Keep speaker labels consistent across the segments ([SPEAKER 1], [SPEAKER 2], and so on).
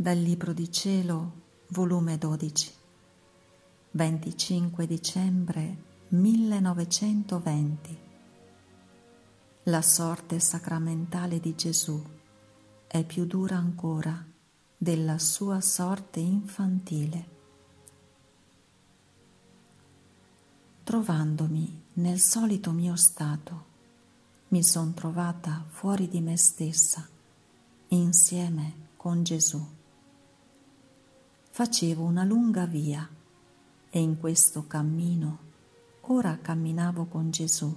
[SPEAKER 1] Dal Libro di Cielo, volume 12, 25 dicembre 1920. La sorte sacramentale di Gesù è più dura ancora della sua sorte infantile. Trovandomi nel solito mio stato, mi son trovata fuori di me stessa, insieme con Gesù facevo una lunga via e in questo cammino ora camminavo con Gesù,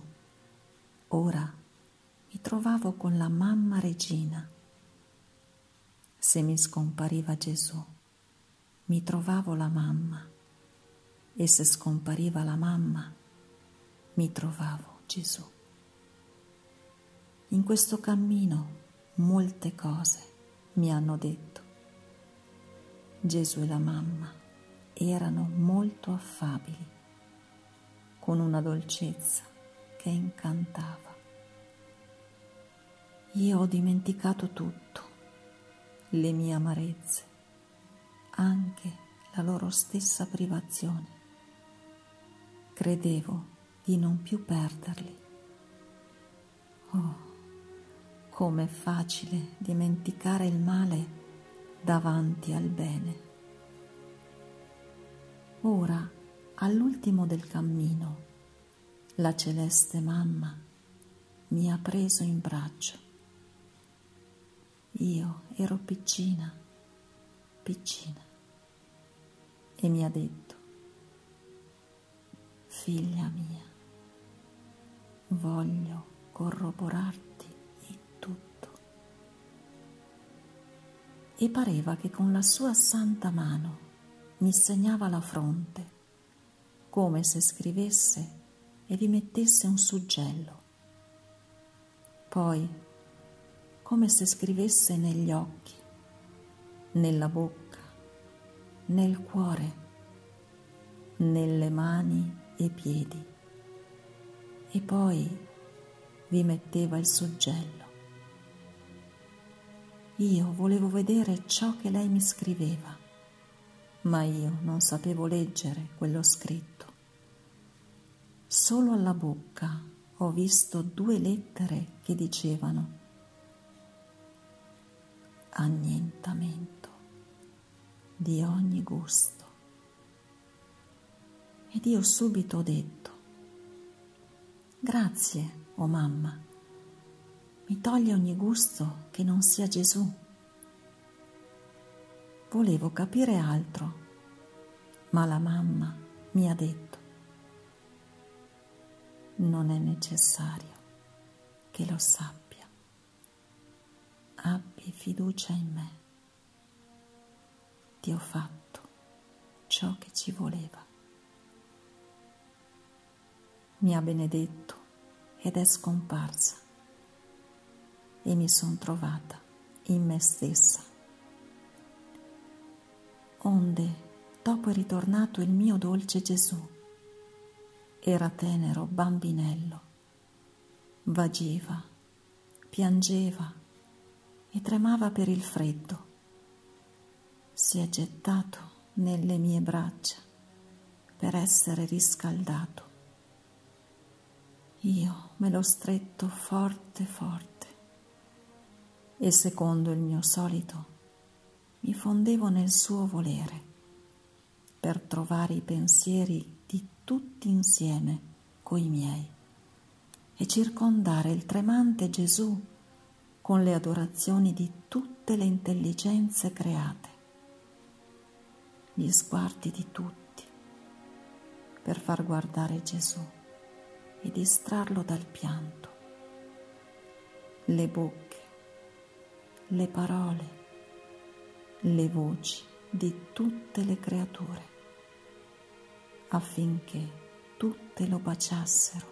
[SPEAKER 1] ora mi trovavo con la mamma regina. Se mi scompariva Gesù, mi trovavo la mamma e se scompariva la mamma, mi trovavo Gesù. In questo cammino molte cose mi hanno detto Gesù e la mamma erano molto affabili, con una dolcezza che incantava. Io ho dimenticato tutto, le mie amarezze, anche la loro stessa privazione. Credevo di non più perderli. Oh, com'è facile dimenticare il male davanti al bene. Ora, all'ultimo del cammino, la celeste mamma mi ha preso in braccio. Io ero piccina, piccina, e mi ha detto, figlia mia, voglio corroborarti e pareva che con la sua santa mano mi segnava la fronte, come se scrivesse e vi mettesse un suggello. Poi, come se scrivesse negli occhi, nella bocca, nel cuore, nelle mani e piedi, e poi vi metteva il suggello. Io volevo vedere ciò che lei mi scriveva, ma io non sapevo leggere quello scritto. Solo alla bocca ho visto due lettere che dicevano annientamento di ogni gusto. Ed io subito ho detto, grazie, o oh mamma mi toglie ogni gusto che non sia Gesù. Volevo capire altro, ma la mamma mi ha detto, non è necessario che lo sappia. Abbi fiducia in me. Ti ho fatto ciò che ci voleva. Mi ha benedetto ed è scomparsa e mi sono trovata in me stessa. Onde, dopo è ritornato il mio dolce Gesù, era tenero bambinello, vagiva, piangeva e tremava per il freddo. Si è gettato nelle mie braccia per essere riscaldato. Io me l'ho stretto forte forte e secondo il mio solito mi fondevo nel suo volere per trovare i pensieri di tutti insieme coi miei e circondare il tremante Gesù con le adorazioni di tutte le intelligenze create, gli sguardi di tutti per far guardare Gesù e distrarlo dal pianto, le bocche le parole, le voci di tutte le creature, affinché tutte lo baciassero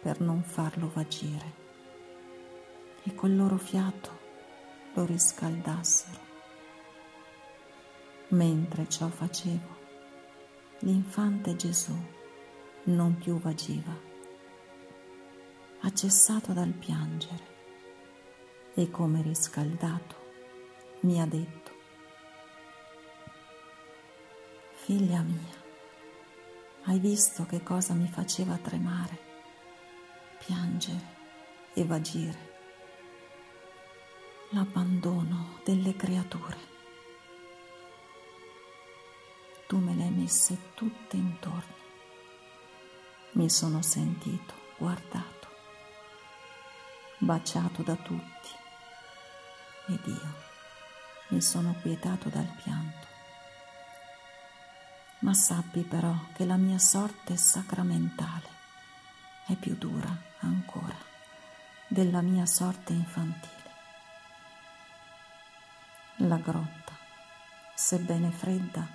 [SPEAKER 1] per non farlo vagire e col loro fiato lo riscaldassero. Mentre ciò facevo, l'infante Gesù non più vagiva, ha cessato dal piangere e come riscaldato mi ha detto, Figlia mia, hai visto che cosa mi faceva tremare, piangere e vagire? L'abbandono delle creature. Tu me le hai messe tutte intorno. Mi sono sentito guardato, baciato da tutti ed io mi sono quietato dal pianto ma sappi però che la mia sorte sacramentale è più dura ancora della mia sorte infantile. La grotta, sebbene fredda,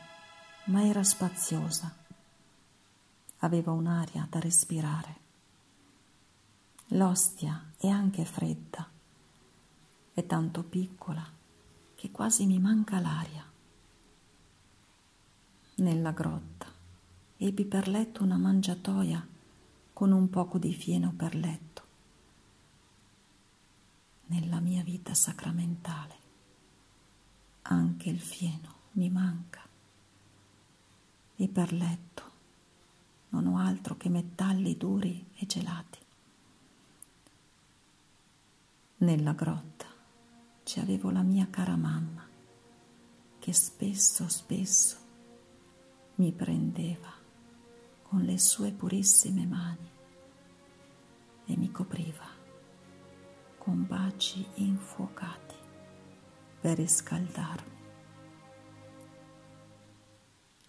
[SPEAKER 1] ma era spaziosa, aveva un'aria da respirare. L'ostia è anche fredda, è tanto piccola che quasi mi manca l'aria nella grotta. Ebbi per letto una mangiatoia con un poco di fieno per letto. Nella mia vita sacramentale anche il fieno mi manca e per letto non ho altro che metalli duri e gelati. Nella grotta ci avevo la mia cara mamma che spesso, spesso mi prendeva con le sue purissime mani e mi copriva con baci infuocati per riscaldarmi.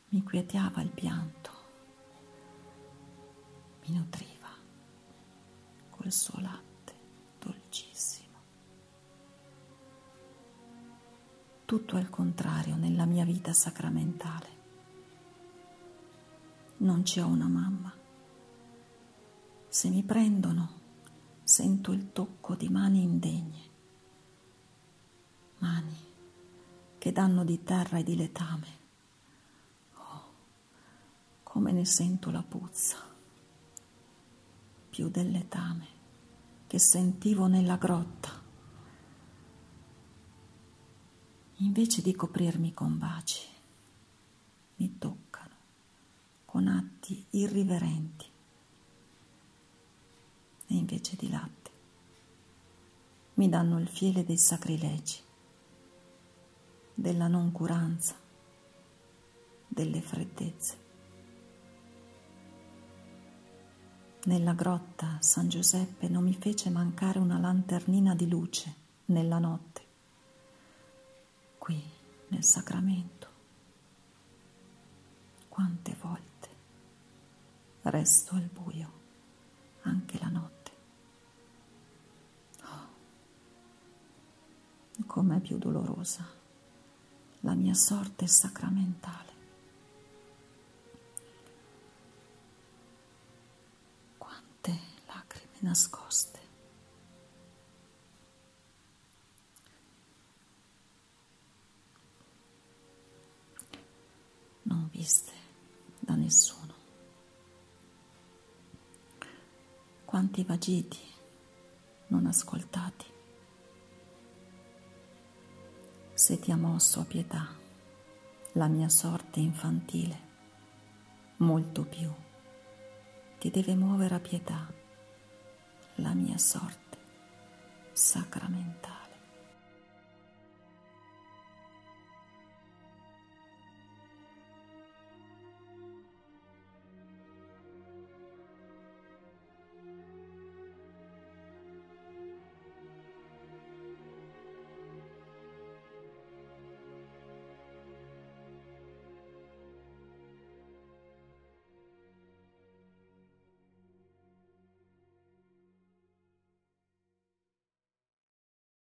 [SPEAKER 1] Mi quietava il pianto, mi nutriva col suo latte Tutto al contrario nella mia vita sacramentale non ci ho una mamma. Se mi prendono, sento il tocco di mani indegne, mani che danno di terra e di letame. Oh, come ne sento la puzza, più del letame che sentivo nella grotta. Invece di coprirmi con baci, mi tocco con atti irriverenti e invece di latte mi danno il fiele dei sacrilegi, della noncuranza, delle freddezze. Nella grotta San Giuseppe non mi fece mancare una lanternina di luce nella notte. Qui, nel sacramento, quante volte resto al buio anche la notte. Oh, com'è più dolorosa la mia sorte sacramentale. Quante lacrime nascoste. Non viste da nessuno. quanti vagiti non ascoltati. Se ti ha mosso a pietà la mia sorte infantile, molto più ti deve muovere a pietà la mia sorte sacramentale.